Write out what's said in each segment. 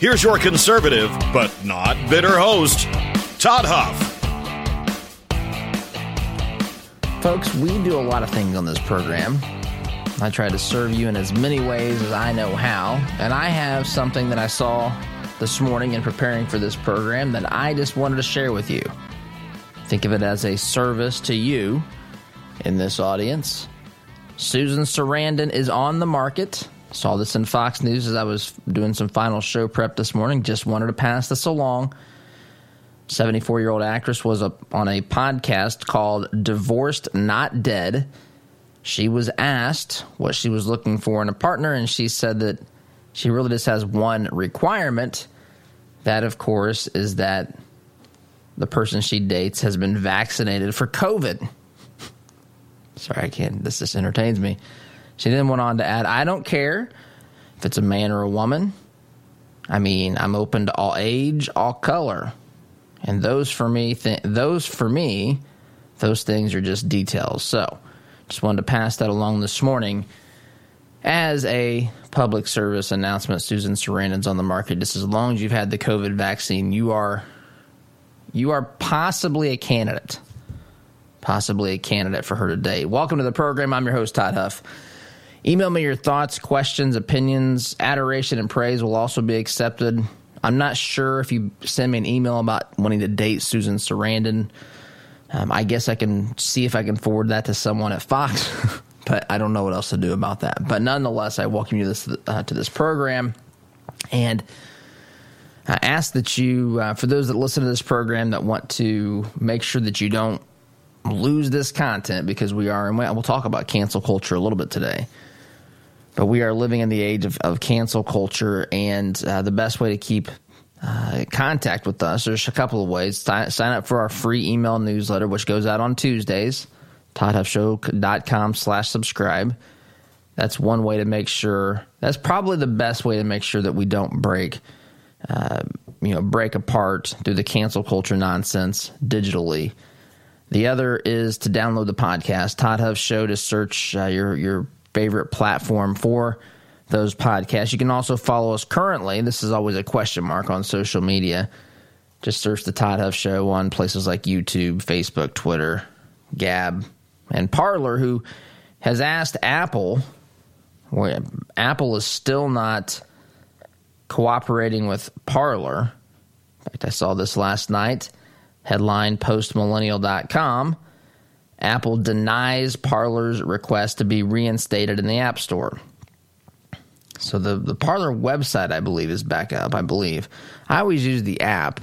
Here's your conservative, but not bitter host, Todd Huff. Folks, we do a lot of things on this program. I try to serve you in as many ways as I know how, and I have something that I saw this morning in preparing for this program that I just wanted to share with you. Think of it as a service to you in this audience. Susan Sarandon is on the market. Saw this in Fox News as I was doing some final show prep this morning. Just wanted to pass this along. 74 year old actress was a, on a podcast called Divorced Not Dead. She was asked what she was looking for in a partner, and she said that she really just has one requirement. That, of course, is that the person she dates has been vaccinated for COVID. Sorry, I can't. This just entertains me. She then went on to add, I don't care if it's a man or a woman. I mean, I'm open to all age, all color. And those for me, th- those for me, those things are just details. So, just wanted to pass that along this morning as a public service announcement. Susan Sarandon's on the market. Just as long as you've had the COVID vaccine, you are you are possibly a candidate, possibly a candidate for her today. Welcome to the program. I'm your host Todd Huff. Email me your thoughts, questions, opinions. Adoration and praise will also be accepted. I'm not sure if you send me an email about wanting to date Susan Sarandon. Um, I guess I can see if I can forward that to someone at Fox, but I don't know what else to do about that. But nonetheless, I welcome you this, uh, to this program, and I ask that you, uh, for those that listen to this program, that want to make sure that you don't lose this content because we are, and we'll talk about cancel culture a little bit today. But we are living in the age of, of cancel culture, and uh, the best way to keep uh, contact with us, there's a couple of ways. Sign, sign, up for our free email newsletter, which goes out on Tuesdays, toddhuffshow.com slash subscribe. That's one way to make sure, that's probably the best way to make sure that we don't break, uh, you know, break apart through the cancel culture nonsense digitally. The other is to download the podcast, Todd Huff Show, to search uh, your, your favorite platform for those podcasts. You can also follow us currently. This is always a question mark on social media. Just search the Todd Huff Show on places like YouTube, Facebook, Twitter, Gab, and Parler, who has asked Apple, where Apple is still not cooperating with Parler. In fact, I saw this last night. Headline postmillennial.com Apple denies Parler's request to be reinstated in the App Store. So the, the Parler website, I believe, is back up. I believe. I always use the app.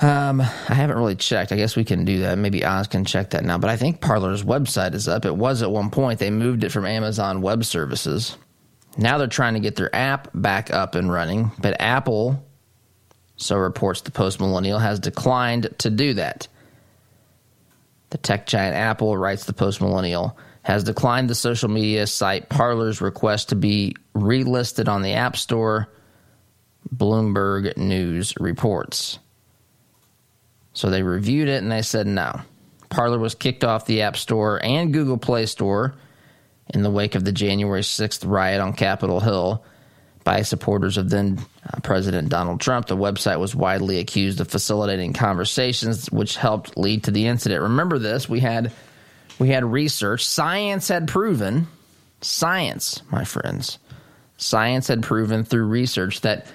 Um, I haven't really checked. I guess we can do that. Maybe Oz can check that now. But I think Parler's website is up. It was at one point. They moved it from Amazon Web Services. Now they're trying to get their app back up and running. But Apple, so reports the Post Millennial, has declined to do that. The tech giant Apple, writes the Post Millennial, has declined the social media site Parler's request to be relisted on the App Store, Bloomberg News reports. So they reviewed it and they said no. Parler was kicked off the App Store and Google Play Store in the wake of the January 6th riot on Capitol Hill by supporters of then uh, President Donald Trump. The website was widely accused of facilitating conversations, which helped lead to the incident. Remember this: we had we had research. Science had proven, science, my friends, science had proven through research that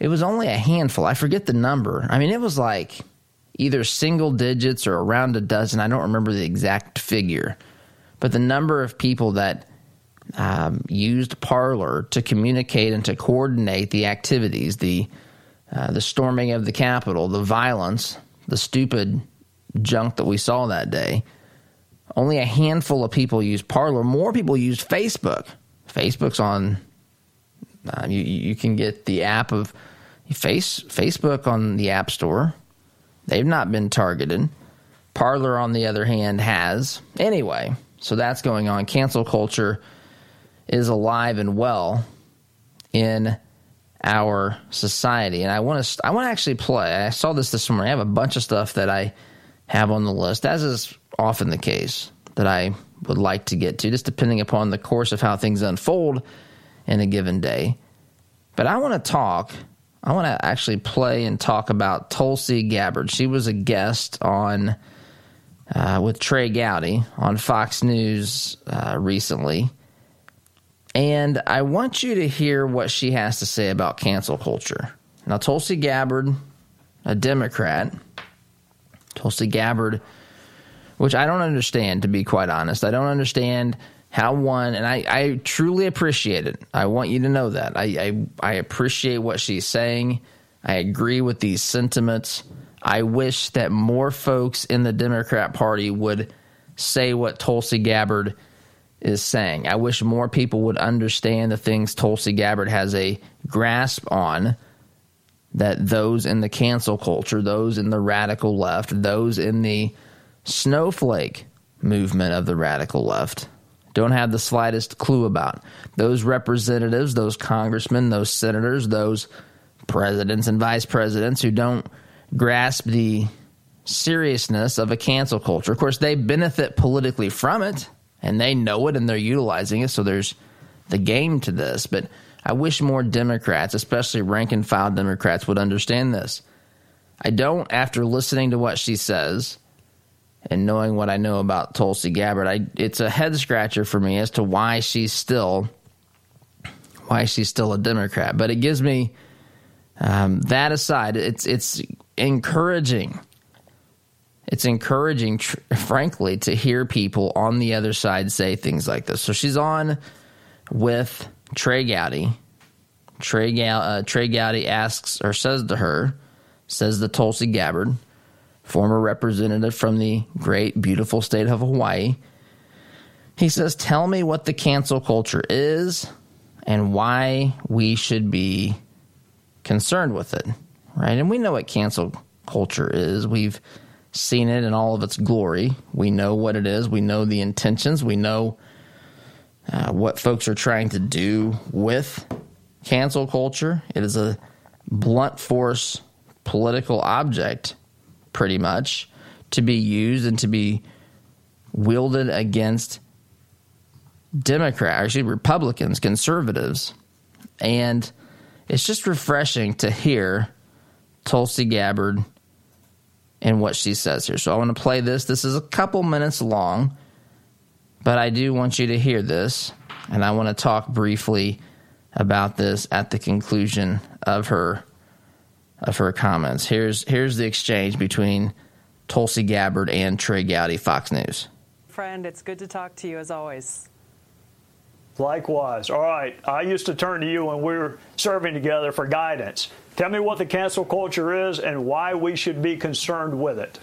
it was only a handful. I forget the number. I mean, it was like either single digits or around a dozen. I don't remember the exact figure, but the number of people that um, used Parler to communicate and to coordinate the activities, the uh, the storming of the Capitol, the violence, the stupid junk that we saw that day. Only a handful of people used Parler. More people used Facebook. Facebook's on. Uh, you you can get the app of Face Facebook on the App Store, they've not been targeted. Parler, on the other hand, has. Anyway, so that's going on. Cancel culture is alive and well in our society, and I want to I want to actually play. I saw this this morning. I have a bunch of stuff that I have on the list, as is often the case, that I would like to get to, just depending upon the course of how things unfold in a given day. But I want to talk. I want to actually play and talk about Tulsi Gabbard. She was a guest on uh, with Trey Gowdy on Fox News uh, recently. And I want you to hear what she has to say about cancel culture. Now, Tulsi Gabbard, a Democrat, Tulsi Gabbard, which I don't understand, to be quite honest. I don't understand how one, and I, I truly appreciate it. I want you to know that. I, I, I appreciate what she's saying. I agree with these sentiments. I wish that more folks in the Democrat Party would say what Tulsi Gabbard is saying. I wish more people would understand the things Tulsi Gabbard has a grasp on that those in the cancel culture, those in the radical left, those in the snowflake movement of the radical left don't have the slightest clue about. Those representatives, those congressmen, those senators, those presidents and vice presidents who don't grasp the seriousness of a cancel culture. Of course, they benefit politically from it and they know it and they're utilizing it. So there's the game to this. But I wish more Democrats, especially rank and file Democrats, would understand this. I don't, after listening to what she says and knowing what I know about Tulsi Gabbard, I, it's a head scratcher for me as to why she's still why she's still a Democrat. But it gives me um, that aside, it's it's encouraging. It's encouraging, tr- frankly, to hear people on the other side say things like this. So she's on with Trey Gowdy. Trey, Ga- uh, Trey Gowdy asks or says to her, says the Tulsi Gabbard, former representative from the great, beautiful state of Hawaii. He says, Tell me what the cancel culture is and why we should be concerned with it, right? And we know what cancel culture is. We've seen it in all of its glory. We know what it is. We know the intentions. We know uh, what folks are trying to do with cancel culture. It is a blunt force political object, pretty much, to be used and to be wielded against Democrats, actually Republicans, conservatives. And it's just refreshing to hear Tulsi Gabbard and what she says here. So I want to play this. This is a couple minutes long, but I do want you to hear this, and I want to talk briefly about this at the conclusion of her of her comments. Here's here's the exchange between Tulsi Gabbard and Trey Gowdy, Fox News. Friend, it's good to talk to you as always. Likewise. All right. I used to turn to you when we were serving together for guidance. Tell me what the cancel culture is and why we should be concerned with it.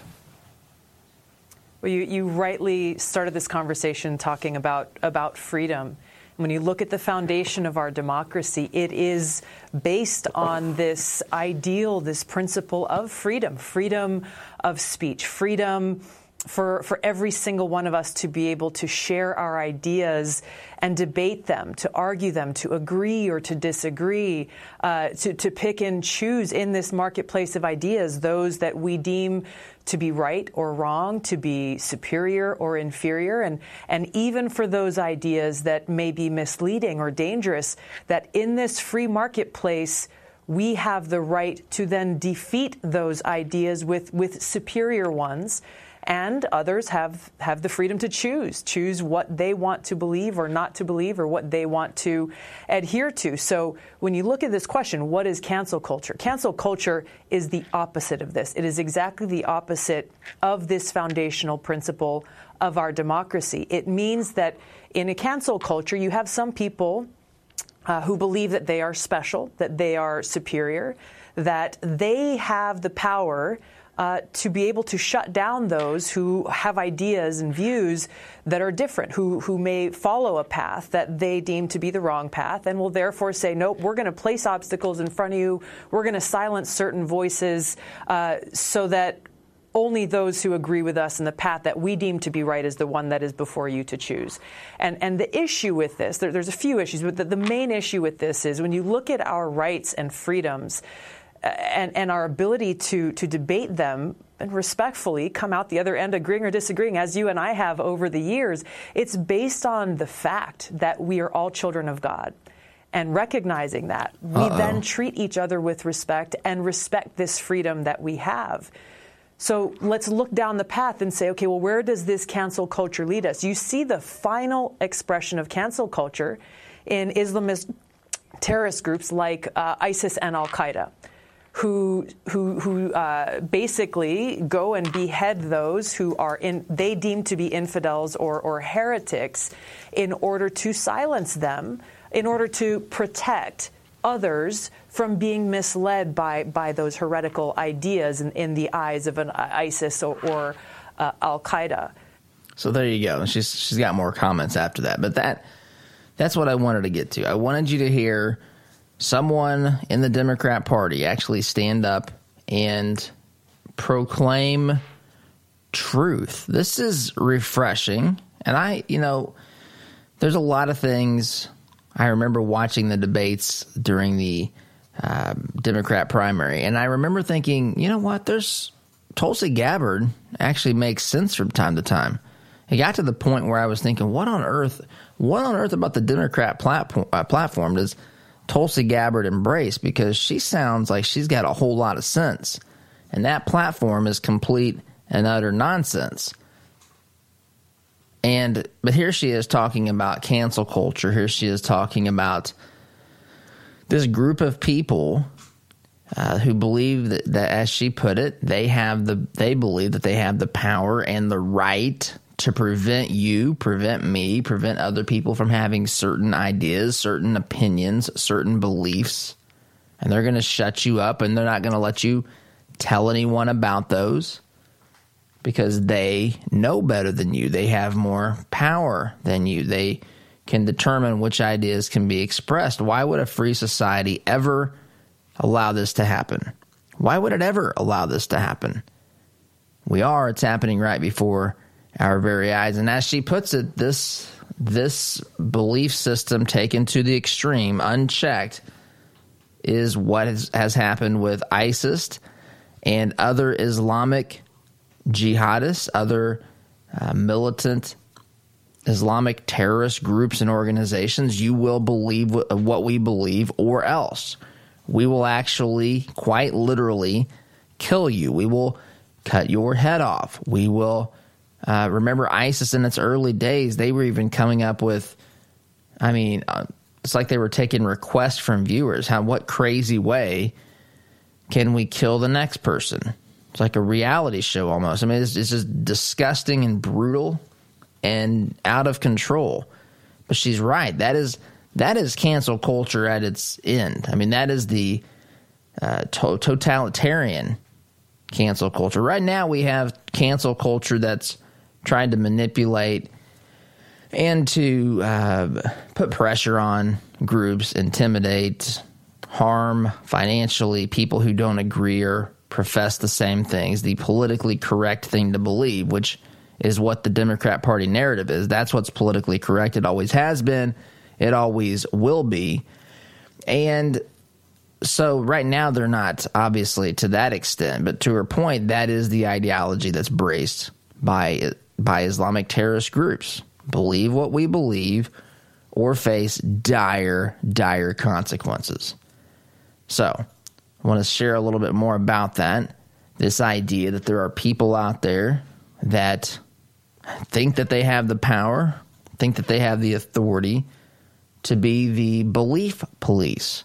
Well, you, you rightly started this conversation talking about, about freedom. When you look at the foundation of our democracy, it is based on this ideal, this principle of freedom freedom of speech, freedom for, for every single one of us to be able to share our ideas and debate them, to argue them, to agree or to disagree, uh, to, to pick and choose in this marketplace of ideas those that we deem to be right or wrong, to be superior or inferior, and, and even for those ideas that may be misleading or dangerous, that in this free marketplace, we have the right to then defeat those ideas with, with superior ones and others have, have the freedom to choose, choose what they want to believe or not to believe or what they want to adhere to. So when you look at this question, what is cancel culture? Cancel culture is the opposite of this. It is exactly the opposite of this foundational principle of our democracy. It means that in a cancel culture, you have some people uh, who believe that they are special, that they are superior, that they have the power uh, to be able to shut down those who have ideas and views that are different, who, who may follow a path that they deem to be the wrong path, and will therefore say, nope, we're going to place obstacles in front of you, we're going to silence certain voices uh, so that only those who agree with us in the path that we deem to be right is the one that is before you to choose. And, and the issue with this, there, there's a few issues, but the, the main issue with this is when you look at our rights and freedoms, and, and our ability to, to debate them and respectfully come out the other end agreeing or disagreeing, as you and I have over the years, it's based on the fact that we are all children of God. And recognizing that, we Uh-oh. then treat each other with respect and respect this freedom that we have. So let's look down the path and say, okay, well, where does this cancel culture lead us? You see the final expression of cancel culture in Islamist terrorist groups like uh, ISIS and Al Qaeda who who who uh, basically go and behead those who are in they deem to be infidels or or heretics in order to silence them in order to protect others from being misled by by those heretical ideas in, in the eyes of an ISIS or, or uh, Al Qaeda. So there you go. She's she's got more comments after that, but that that's what I wanted to get to. I wanted you to hear someone in the Democrat Party actually stand up and proclaim truth. This is refreshing. And I, you know, there's a lot of things. I remember watching the debates during the uh, Democrat primary, and I remember thinking, you know what, there's Tulsi Gabbard actually makes sense from time to time. It got to the point where I was thinking, what on earth, what on earth about the Democrat platform, uh, platform does Tulsi Gabbard embrace because she sounds like she's got a whole lot of sense. And that platform is complete and utter nonsense. And but here she is talking about cancel culture. Here she is talking about this group of people uh, who believe that, that, as she put it, they have the they believe that they have the power and the right to prevent you, prevent me, prevent other people from having certain ideas, certain opinions, certain beliefs. And they're going to shut you up and they're not going to let you tell anyone about those because they know better than you. They have more power than you. They can determine which ideas can be expressed. Why would a free society ever allow this to happen? Why would it ever allow this to happen? We are, it's happening right before our very eyes. And as she puts it, this this belief system taken to the extreme, unchecked, is what has, has happened with ISIS and other Islamic jihadists, other uh, militant Islamic terrorist groups and organizations. You will believe what we believe, or else we will actually, quite literally, kill you. We will cut your head off. We will uh, remember ISIS in its early days, they were even coming up with, I mean, uh, it's like they were taking requests from viewers. How, what crazy way can we kill the next person? It's like a reality show almost. I mean, it's, it's just disgusting and brutal and out of control. But she's right. That is that is cancel culture at its end. I mean, that is the uh, to- totalitarian cancel culture. Right now, we have cancel culture that's trying to manipulate and to uh, put pressure on groups, intimidate, harm financially people who don't agree or profess the same things, the politically correct thing to believe, which is what the Democrat Party narrative is. That's what's politically correct. It always has been, it always will be. And so right now they're not obviously to that extent, but to her point, that is the ideology that's braced by by Islamic terrorist groups. Believe what we believe or face dire, dire consequences. So, I want to share a little bit more about that. This idea that there are people out there that think that they have the power, think that they have the authority to be the belief police.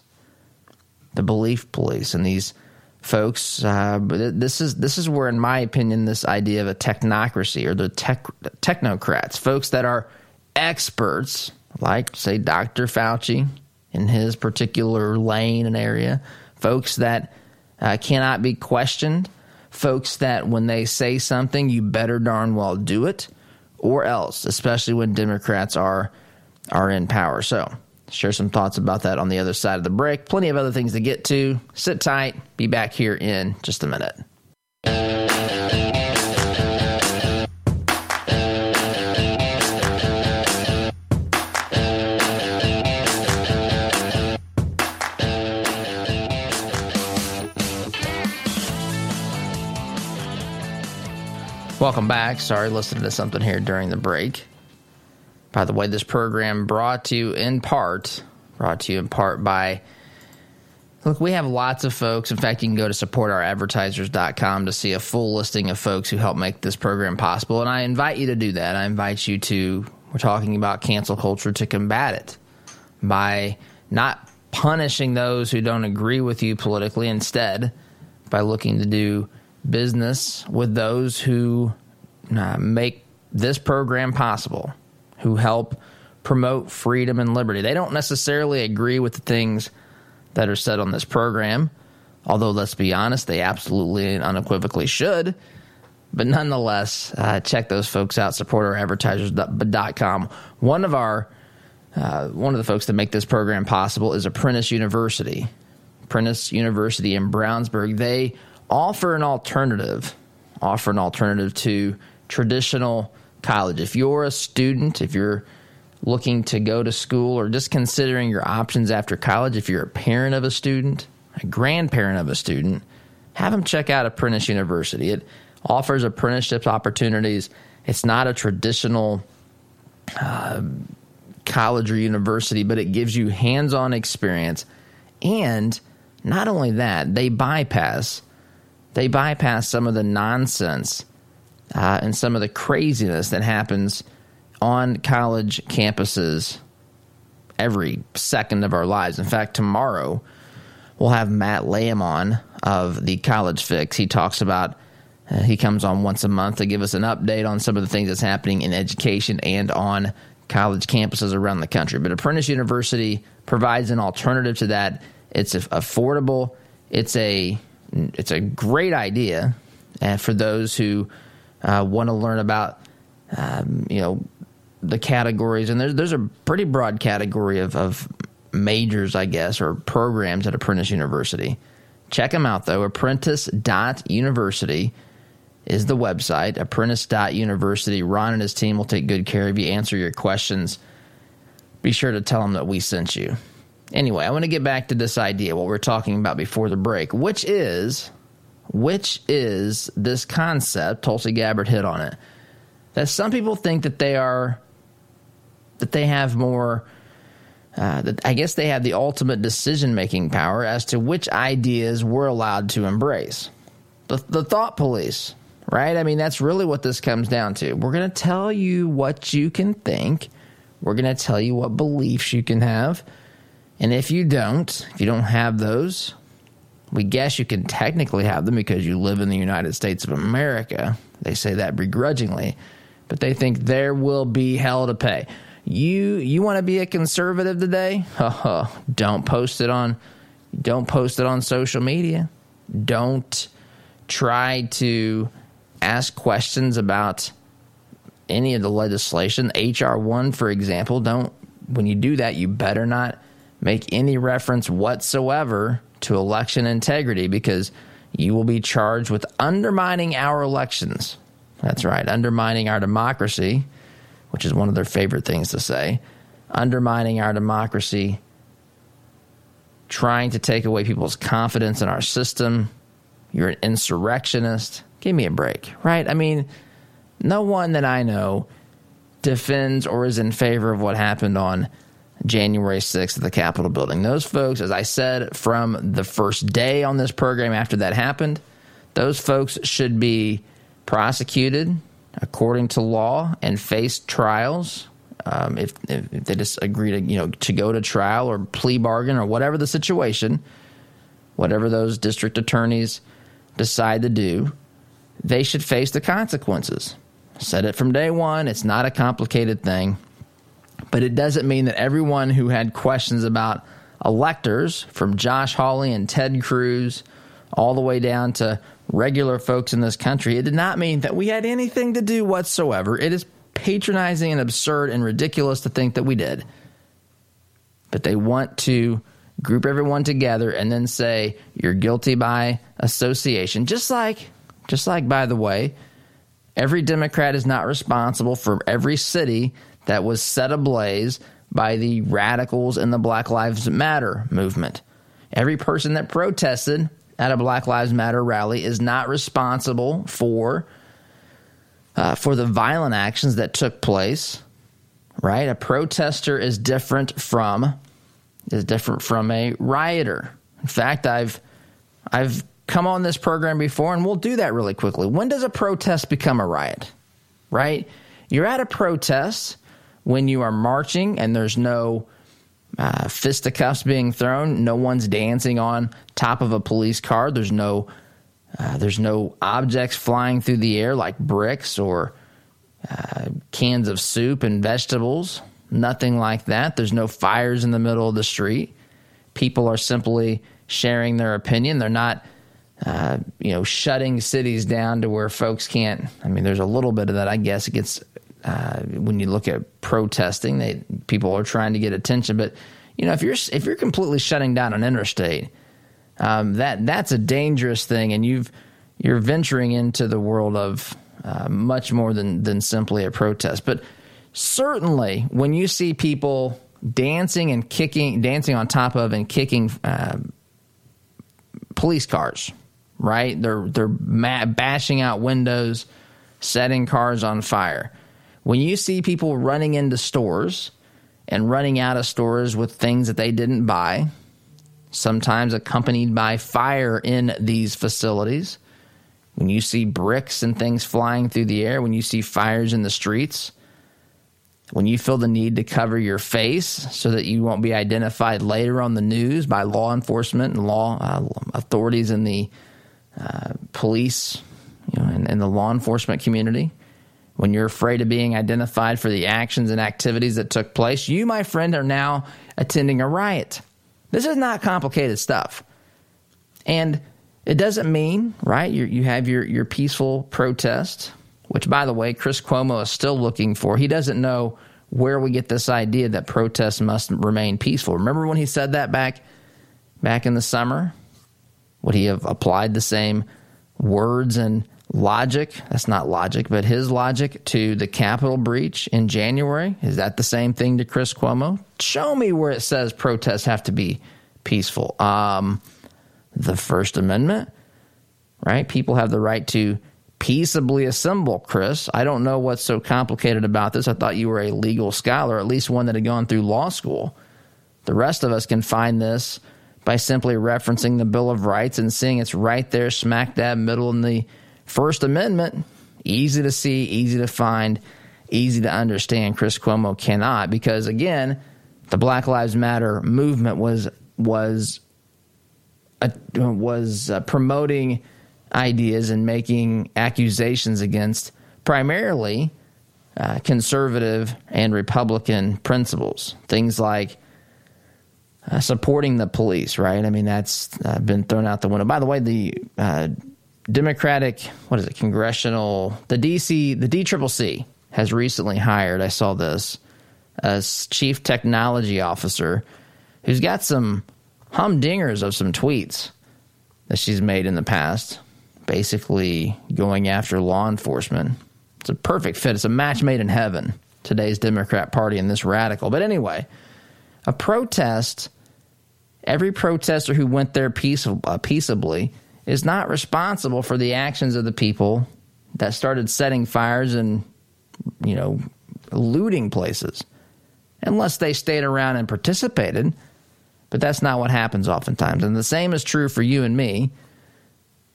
The belief police. And these folks. Uh, this is this is where, in my opinion, this idea of a technocracy or the tech, technocrats, folks that are experts, like say Dr. Fauci in his particular lane and area, folks that uh, cannot be questioned, folks that when they say something, you better darn well do it, or else, especially when Democrats are are in power. So, share some thoughts about that on the other side of the break. Plenty of other things to get to. Sit tight. Be back here in just a minute. Welcome back. Sorry, listening to something here during the break. By the way, this program brought to you in part, brought to you in part by. Look, we have lots of folks. In fact, you can go to supportouradvertisers.com to see a full listing of folks who help make this program possible. And I invite you to do that. I invite you to, we're talking about cancel culture to combat it by not punishing those who don't agree with you politically, instead, by looking to do business with those who uh, make this program possible, who help promote freedom and liberty. They don't necessarily agree with the things that are said on this program, although let's be honest, they absolutely and unequivocally should. But nonetheless, uh, check those folks out. SupportOurAdvertisers.com. One of our uh, one of the folks that make this program possible is Apprentice University. Apprentice University in Brownsburg. They offer an alternative, offer an alternative to traditional college. If you're a student, if you're looking to go to school or just considering your options after college, if you're a parent of a student, a grandparent of a student, have them check out Apprentice University. It offers apprenticeship opportunities. It's not a traditional uh, college or university, but it gives you hands on experience. And not only that, they bypass they bypass some of the nonsense uh, and some of the craziness that happens on college campuses every second of our lives. In fact, tomorrow we'll have Matt Lamb on of the College Fix. He talks about, uh, he comes on once a month to give us an update on some of the things that's happening in education and on college campuses around the country. But Apprentice University provides an alternative to that. It's affordable. It's a it's a great idea and for those who uh, want to learn about um, you know the categories and there's there's a pretty broad category of, of majors I guess or programs at Apprentice University. Check them out though. Apprentice.university is the website. Apprentice.university. Ron and his team will take good care of you, answer your questions. Be sure to tell them that we sent you. Anyway, I want to get back to this idea, what we are talking about before the break, which is which is this concept, Tulsi Gabbard hit on it, that some people think that they are that they have more uh, that I guess they have the ultimate decision making power as to which ideas we're allowed to embrace. The, the thought police, right? I mean, that's really what this comes down to. We're going to tell you what you can think, we're going to tell you what beliefs you can have, and if you don't, if you don't have those, we guess you can technically have them because you live in the United States of America. They say that begrudgingly, but they think there will be hell to pay. You you want to be a conservative today? don't post it on don't post it on social media. Don't try to ask questions about any of the legislation. HR 1 for example, don't when you do that you better not make any reference whatsoever to election integrity because you will be charged with undermining our elections. That's right, undermining our democracy, which is one of their favorite things to say. Undermining our democracy, trying to take away people's confidence in our system. You're an insurrectionist. Give me a break, right? I mean, no one that I know defends or is in favor of what happened on January 6th at the Capitol building. Those folks, as I said from the first day on this program after that happened, those folks should be prosecuted according to law and face trials. Um, if, if, they just agree to you know to go to trial or plea bargain or whatever the situation, whatever those district attorneys decide to do, they should face the consequences. Said it from day one. It's not a complicated thing. But it doesn't mean that everyone who had questions about electors, from Josh Hawley and Ted Cruz all the way down to regular folks in this country. It did not mean that we had anything to do whatsoever. It is patronizing and absurd and ridiculous to think that we did. But they want to group everyone together and then say you're guilty by association. Just like just like by the way, every Democrat is not responsible for every city that was set ablaze by the radicals in the Black Lives Matter movement. Every person that protested at a Black Lives Matter rally is not responsible for uh, for the violent actions that took place. Right, a protester is different from is different from a rioter. In fact, I've I've come on this program before, and we'll do that really quickly. When does a protest become a riot? Right, you're at a protest when you are marching and there's no uh, fisticuffs being thrown. No one's dancing on top of a police car. There's no uh, there's no objects flying through the air like bricks or uh, cans of soup and vegetables. Nothing like that. There's no fires in the middle of the street. People are simply sharing their opinion. They're not, uh, you know, shutting cities down to where folks can't. I mean, there's a little bit of that. I guess it gets uh, when you look at protesting, they people are trying to get attention. But you know, if you're if you're completely shutting down an interstate, um, that that's a dangerous thing, and you've you're venturing into the world of uh, much more than than simply a protest. But certainly, when you see people dancing and kicking, dancing on top of and kicking uh, police cars, right? They're they're bashing out windows, setting cars on fire. When you see people running into stores and running out of stores with things that they didn't buy, sometimes accompanied by fire in these facilities, when you see bricks and things flying through the air, when you see fires in the streets, when you feel the need to cover your face so that you won't be identified later on the news by law enforcement and law uh, authorities in the uh, police, you know, and, and the law enforcement community, when you're afraid of being identified for the actions and activities that took place, you, my friend, are now attending a riot. This is not complicated stuff. And it doesn't mean, right, you you have your, your peaceful protest, which, by the way, Chris Cuomo is still looking for. He doesn't know where we get this idea that protests must remain peaceful. Remember when he said that back back in the summer? Would he have applied the same words and logic, that's not logic, but his logic to the Capitol breach in January, is that the same thing to Chris Cuomo? Show me where it says protests have to be peaceful. Um, the First Amendment, right? People have the right to peaceably assemble, Chris. I don't know what's so complicated about this. I thought you were a legal scholar, at least one that had gone through law school. The rest of us can find this by simply referencing the Bill of Rights and seeing it's right there, smack dab middle in the First Amendment, easy to see, easy to find, easy to understand. Chris Cuomo cannot because again, the Black Lives Matter movement was was uh, was uh, promoting ideas and making accusations against primarily uh, conservative and Republican principles. Things like uh, supporting the police, right? I mean, that's been thrown out the window. By the way, the uh, Democratic, what is it, congressional, the DC, the DCCC has recently hired, I saw this, as chief technology officer who's got some humdingers of some tweets that she's made in the past, basically going after law enforcement. It's a perfect fit. It's a match made in heaven, today's Democrat Party and this radical. But anyway, a protest, every protester who went there uh, peaceably is not responsible for the actions of the people that started setting fires and, you know, looting places unless they stayed around and participated. But that's not what happens oftentimes. And the same is true for you and me.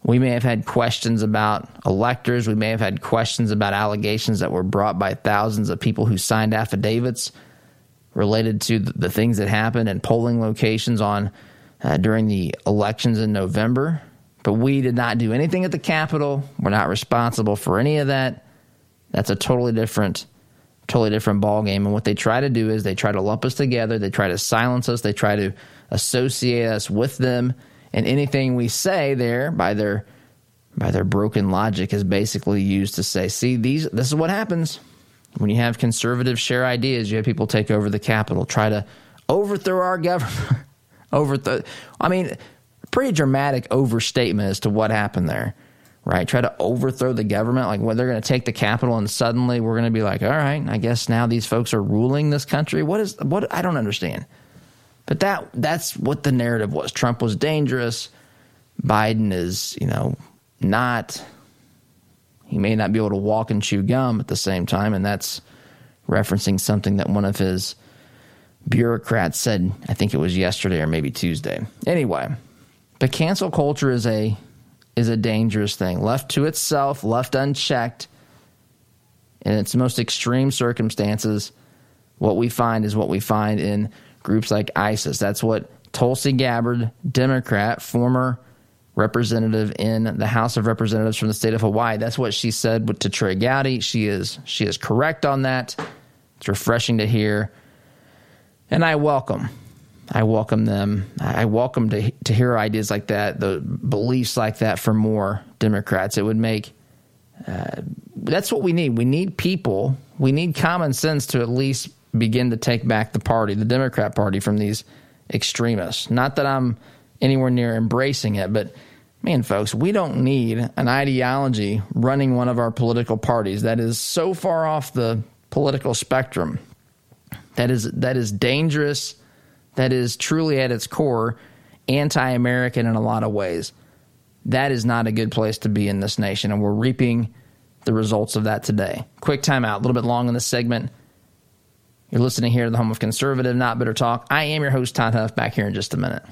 We may have had questions about electors. We may have had questions about allegations that were brought by thousands of people who signed affidavits related to the things that happened in polling locations on uh, during the elections in November. But we did not do anything at the Capitol. We're not responsible for any of that. That's a totally different, totally different ball game. And what they try to do is they try to lump us together. They try to silence us. They try to associate us with them And anything we say there by their by their broken logic is basically used to say, see, these this is what happens when you have conservatives share ideas, you have people take over the Capitol, try to overthrow our government. overthrow I mean, pretty dramatic overstatement as to what happened there. Right? Try to overthrow the government, like when they're gonna take the capital, and suddenly we're gonna be like, all right, I guess now these folks are ruling this country. What is what I don't understand. But that that's what the narrative was. Trump was dangerous. Biden is, you know, not. He may not be able to walk and chew gum at the same time, and that's referencing something that one of his bureaucrats said. I think it was yesterday or maybe Tuesday. Anyway, the cancel culture is a is a dangerous thing. Left to itself, left unchecked, in its most extreme circumstances, what we find is what we find in groups like ISIS. That's what Tulsi Gabbard, Democrat, former representative in the House of Representatives from the state of Hawaii. That's what she said to Trey Gowdy. She is she is correct on that. It's refreshing to hear, and I welcome. I welcome them. I welcome to to hear ideas like that, the beliefs like that for more Democrats. It would make. Uh, that's what we need. We need people. We need common sense to at least begin to take back the party, the Democrat Party, from these extremists. Not that I'm anywhere near embracing it. But man, folks, we don't need an ideology running one of our political parties that is so far off the political spectrum. That is that is dangerous. That is truly at its core anti-American in a lot of ways. That is not a good place to be in this nation, and we're reaping the results of that today. Quick timeout, a little bit long in this segment. You're listening here to the home of conservative, not bitter talk. I am your host, Todd Huff, back here in just a minute.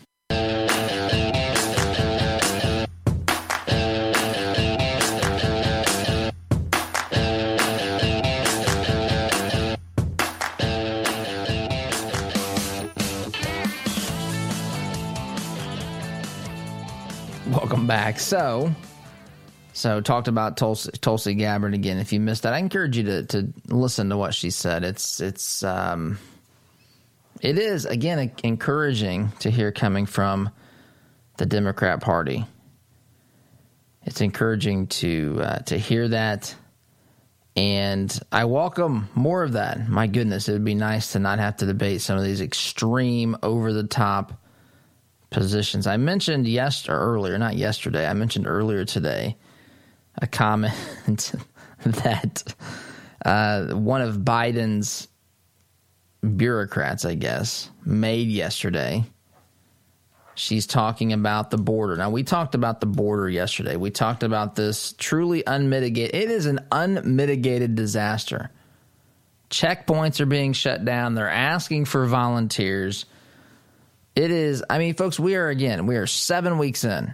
Back. So, so talked about Tulsi, Tulsi Gabbard again. If you missed that, I encourage you to to listen to what she said. It's it's um, it is again encouraging to hear coming from the Democrat Party. It's encouraging to uh, to hear that, and I welcome more of that. My goodness, it would be nice to not have to debate some of these extreme, over the top positions. I mentioned yesterday, earlier, not yesterday, I mentioned earlier today a comment that uh, one of Biden's bureaucrats, I guess, made yesterday. She's talking about the border. Now, we talked about the border yesterday. We talked about this truly unmitigated. It is an unmitigated disaster. Checkpoints are being shut down. They're asking for volunteers. It is, I mean, folks, we are again, we are seven weeks in.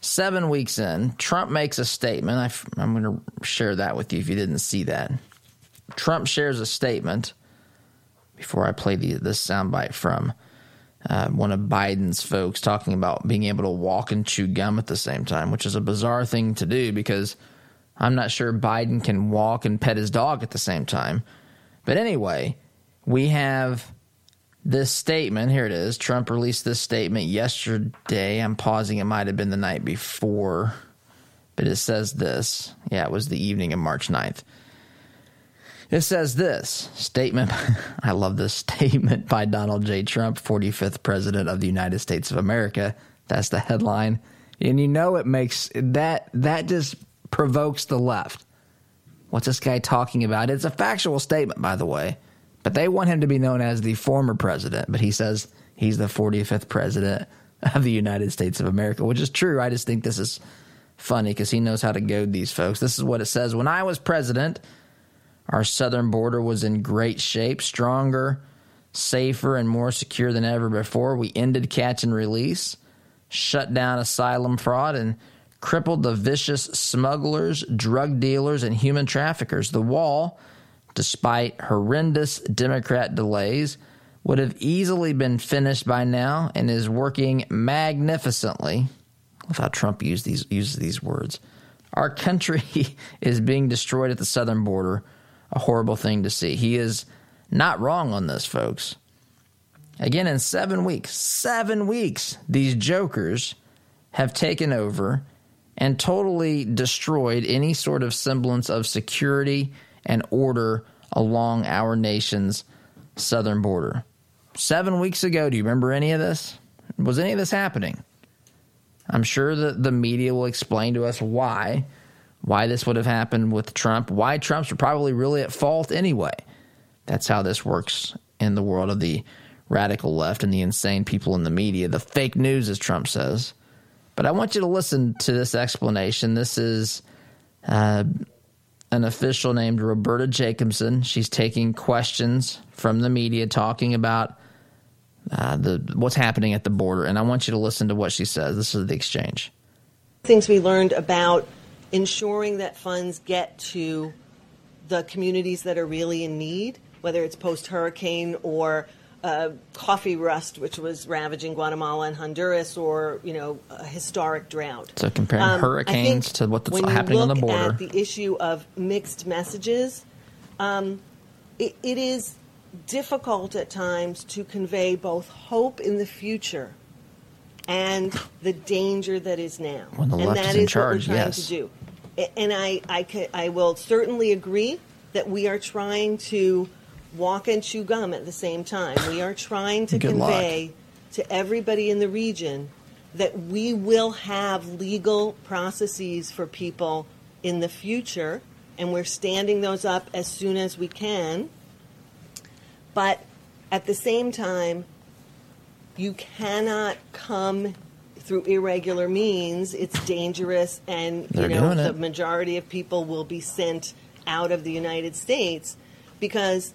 Seven weeks in, Trump makes a statement. I, am going to share that with you if you didn't see that. Trump shares a statement before I play the, this soundbite from uh, one of Biden's folks talking about being able to walk and chew gum at the same time, which is a bizarre thing to do because I'm not sure Biden can walk and pet his dog at the same time. But anyway, we have this statement. Here it is. Trump released this statement yesterday. I'm pausing. It might have been the night before, but it says this. Yeah, it was the evening of March 9th. It says this statement. I love this statement by Donald J. Trump, 45th President of the United States of America. That's the headline. And you know it makes that that just provokes the left. What's this guy talking about? It's a factual statement, by the way. But they want him to be known as the former president, but he says he's the 45th president of the United States of America, which is true. I just think this is funny because he knows how to goad these folks. This is what it says When I was president, our southern border was in great shape, stronger, safer, and more secure than ever before. We ended catch and release, shut down asylum fraud, and crippled the vicious smugglers, drug dealers, and human traffickers. The wall despite horrendous Democrat delays, would have easily been finished by now and is working magnificently. Love how Trump used these, uses these words. Our country is being destroyed at the southern border. A horrible thing to see. He is not wrong on this, folks. Again, in seven weeks, seven weeks, these jokers have taken over and totally destroyed any sort of semblance of security and order along our nation's southern border. Seven weeks ago, do you remember any of this? Was any of this happening? I'm sure that the media will explain to us why, why this would have happened with Trump, why Trump's probably really at fault anyway. That's how this works in the world of the radical left and the insane people in the media, the fake news, as Trump says. But I want you to listen to this explanation. This is uh, an official named Roberta Jacobson. She's taking questions from the media talking about uh, the what's happening at the border, and I want you to listen to what she says. This is the exchange. Things we learned about ensuring that funds get to the communities that are really in need, whether it's post hurricane or uh, coffee rust, which was ravaging Guatemala and Honduras, or you know, a historic drought. So comparing um, hurricanes to what's happening on the border. At the issue of mixed messages, um, it, it is difficult at times to convey both hope in the future and the danger that is now. When the and left that is in charge, yes. to do. And I, I, I will certainly agree that we are trying to walk and chew gum at the same time. We are trying to Good convey luck. to everybody in the region that we will have legal processes for people in the future, and we're standing those up as soon as we can. But at the same time, you cannot come through irregular means. It's dangerous, and They're you know the it. majority of people will be sent out of the United States because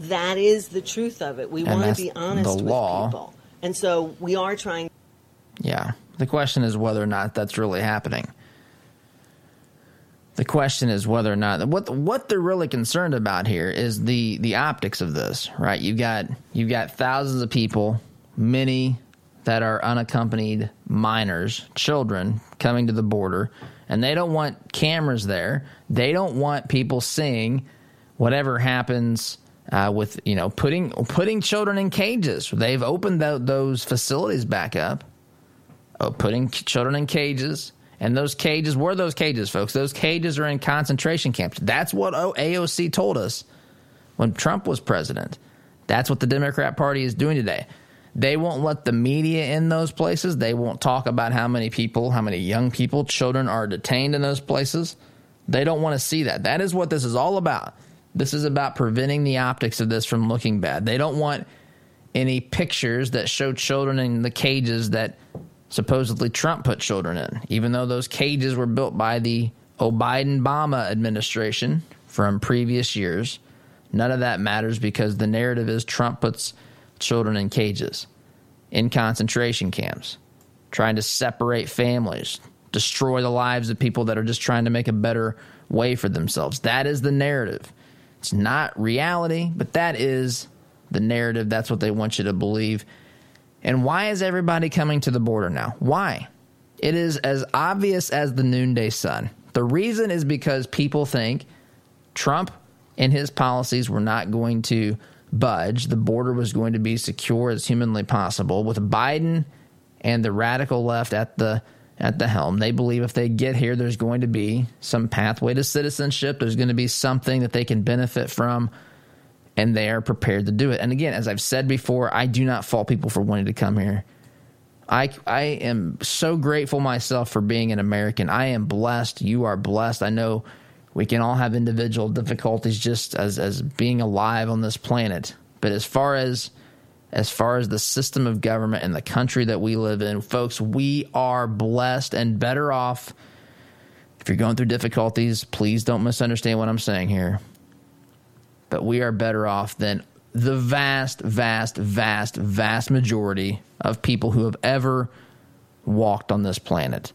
that is the truth of it. We And want to be honest with law. people, and so we are trying. Yeah. The question is whether or not that's really happening. The question is whether or not what what they're really concerned about here is the the optics of this, right? You've got you've got thousands of people, many that are unaccompanied minors, children coming to the border, and they don't want cameras there. They don't want people seeing whatever happens uh, with you know putting putting children in cages. They've opened tho- those facilities back up uh, putting children in cages. And those cages, were those cages, folks? Those cages are in concentration camps. That's what AOC told us when Trump was president. That's what the Democrat Party is doing today. They won't let the media in those places. They won't talk about how many people, how many young people, children are detained in those places. They don't want to see that. That is what this is all about. This is about preventing the optics of this from looking bad. They don't want any pictures that show children in the cages that supposedly Trump put children in, even though those cages were built by the Biden Obama administration from previous years. None of that matters because the narrative is Trump puts children in cages, in concentration camps, trying to separate families, destroy the lives of people that are just trying to make a better way for themselves. That is the narrative. It's not reality, but that is the narrative. That's what they want you to believe. And why is everybody coming to the border now? Why? It is as obvious as the noonday sun. The reason is because people think Trump and his policies were not going to budge. The border was going to be secure as humanly possible. With Biden and the radical left at the at the helm, they believe if they get here, there's going to be some pathway to citizenship. There's going to be something that they can benefit from and they are prepared to do it. And again, as I've said before, I do not fault people for wanting to come here. I I am so grateful myself for being an American. I am blessed. You are blessed. I know we can all have individual difficulties just as as being alive on this planet. But as far as as far as the system of government and the country that we live in, folks, we are blessed and better off. If you're going through difficulties, please don't misunderstand what I'm saying here but we are better off than the vast, vast, vast, vast majority of people who have ever walked on this planet.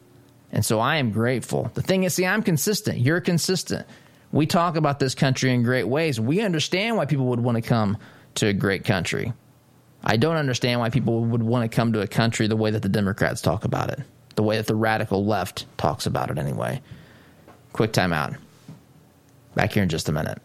And so I am grateful. The thing is, see, I'm consistent. You're consistent. We talk about this country in great ways. We understand why people would want to come to a great country. I don't understand why people would want to come to a country the way that the Democrats talk about it, the way that the radical left talks about it, anyway. Quick time out. Back here in just a minute.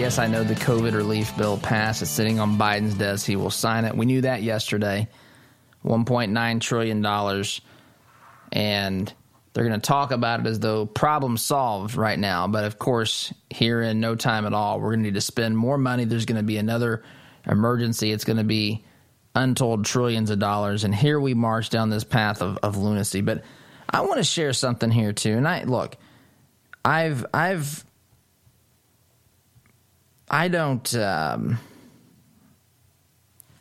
Yes, I know the COVID relief bill passed. It's sitting on Biden's desk. He will sign it. We knew that yesterday. $1.9 trillion. And they're going to talk about it as though problem solved right now. But of course, here in no time at all, we're going to need to spend more money. There's going to be another emergency. It's going to be untold trillions of dollars. And here we march down this path of, of lunacy. But I want to share something here too. And I look, I've I've I don't um,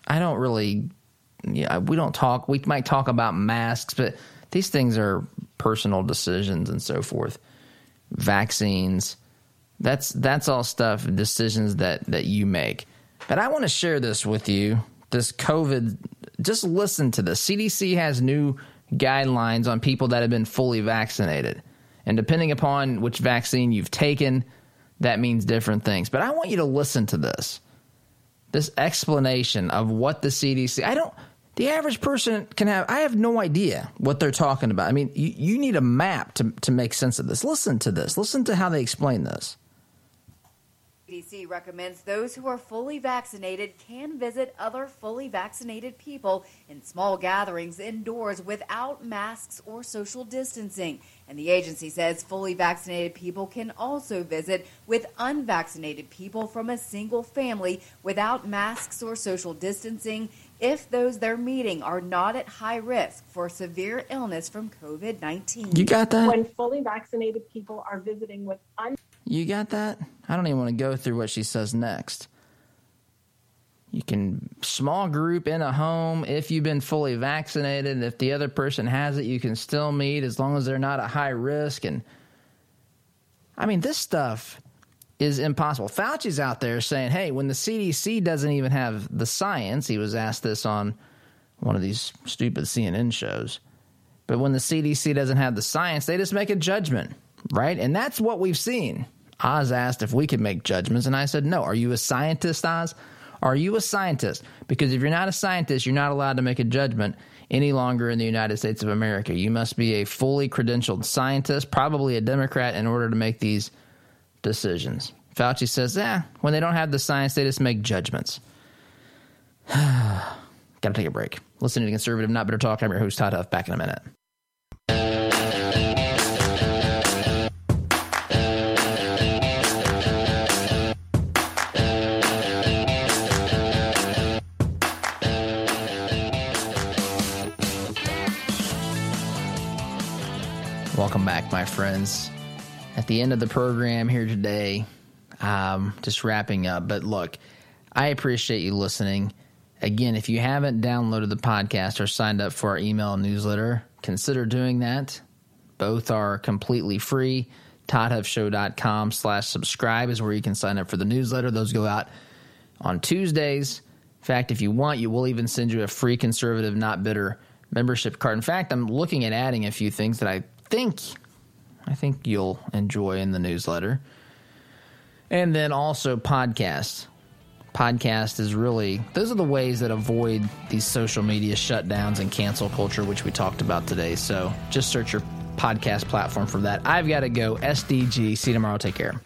I don't really yeah, we don't talk we might talk about masks, but these things are personal decisions and so forth. Vaccines, that's that's all stuff decisions that that you make. But I want to share this with you. This COVID, just listen to this. CDC has new guidelines on people that have been fully vaccinated. And depending upon which vaccine you've taken, that means different things. But I want you to listen to this. This explanation of what the CDC, I don't, the average person can have, I have no idea what they're talking about. I mean, you, you need a map to, to make sense of this. Listen to this. Listen to how they explain this. CDC recommends those who are fully vaccinated can visit other fully vaccinated people in small gatherings indoors without masks or social distancing. And the agency says fully vaccinated people can also visit with unvaccinated people from a single family without masks or social distancing if those they're meeting are not at high risk for severe illness from COVID 19. You got that? When fully vaccinated people are visiting with un- You got that? I don't even want to go through what she says next. You can small group in a home if you've been fully vaccinated. If the other person has it, you can still meet as long as they're not at high risk. And I mean, this stuff is impossible. Fauci's out there saying, hey, when the CDC doesn't even have the science, he was asked this on one of these stupid CNN shows. But when the CDC doesn't have the science, they just make a judgment, right? And that's what we've seen. Oz asked if we could make judgments, and I said, no. Are you a scientist, Oz? Are you a scientist? Because if you're not a scientist, you're not allowed to make a judgment any longer in the United States of America. You must be a fully credentialed scientist, probably a Democrat, in order to make these decisions. Fauci says, yeah, when they don't have the science, they just make judgments. Got to take a break. Listening to Conservative Not Bitter Talk. I'm your host, Todd Huff. Back in a minute. My friends. At the end of the program here today, um, just wrapping up. But look, I appreciate you listening. Again, if you haven't downloaded the podcast or signed up for our email newsletter, consider doing that. Both are completely free. ToddHuffShow.com slash subscribe is where you can sign up for the newsletter. Those go out on Tuesdays. In fact, if you want, you will even send you a free conservative, not bitter membership card. In fact, I'm looking at adding a few things that I think I think you'll enjoy in the newsletter. And then also podcasts. Podcast is really those are the ways that avoid these social media shutdowns and cancel culture, which we talked about today. So just search your podcast platform for that. I've got to go. SDG. See you tomorrow. Take care.